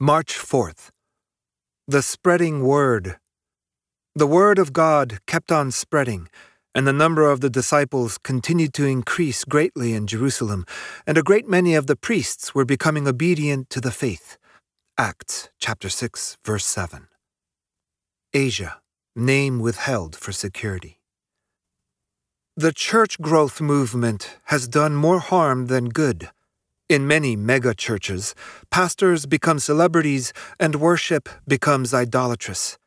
March 4th. The spreading word. The word of God kept on spreading, and the number of the disciples continued to increase greatly in Jerusalem, and a great many of the priests were becoming obedient to the faith. Acts chapter 6 verse 7. Asia, name withheld for security. The church growth movement has done more harm than good. In many mega churches, pastors become celebrities and worship becomes idolatrous.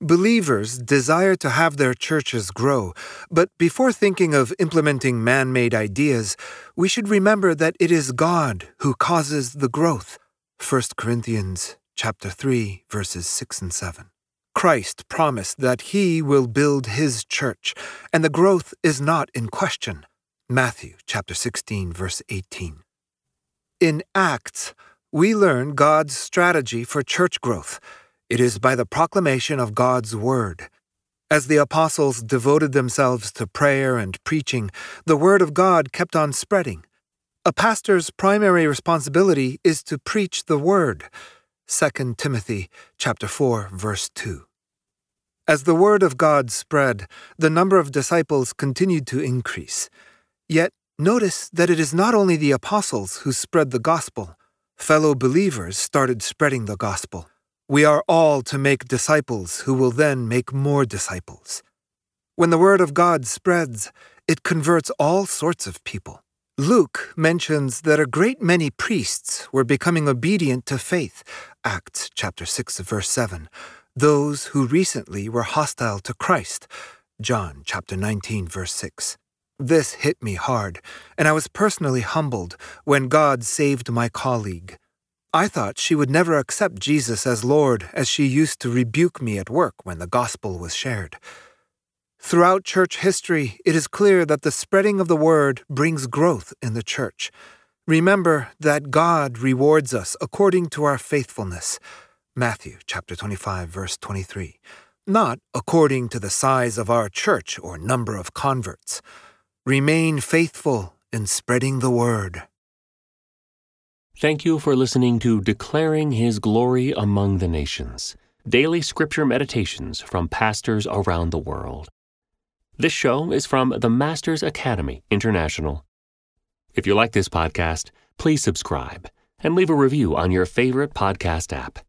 Believers desire to have their churches grow, but before thinking of implementing man made ideas, we should remember that it is God who causes the growth. 1 Corinthians chapter 3 verses 6 and 7. Christ promised that he will build his church, and the growth is not in question. Matthew chapter 16 verse 18. In Acts, we learn God's strategy for church growth. It is by the proclamation of God's word. As the apostles devoted themselves to prayer and preaching, the word of God kept on spreading. A pastor's primary responsibility is to preach the word. 2 Timothy chapter 4 verse 2. As the word of God spread, the number of disciples continued to increase. Yet notice that it is not only the apostles who spread the gospel. Fellow believers started spreading the gospel. We are all to make disciples who will then make more disciples. When the word of God spreads, it converts all sorts of people. Luke mentions that a great many priests were becoming obedient to faith. Acts chapter 6 verse 7 those who recently were hostile to Christ. John chapter 19 verse 6. This hit me hard, and I was personally humbled when God saved my colleague. I thought she would never accept Jesus as Lord as she used to rebuke me at work when the gospel was shared. Throughout church history, it is clear that the spreading of the word brings growth in the church. Remember that God rewards us according to our faithfulness. Matthew chapter 25 verse 23, not according to the size of our church or number of converts. Remain faithful in spreading the word. Thank you for listening to Declaring His Glory Among the Nations, daily scripture meditations from pastors around the world. This show is from the Masters Academy International. If you like this podcast, please subscribe and leave a review on your favorite podcast app.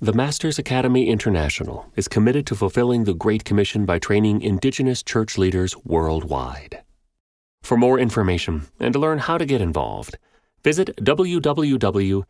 The Masters Academy International is committed to fulfilling the Great Commission by training Indigenous church leaders worldwide. For more information and to learn how to get involved, visit www.tmai.org.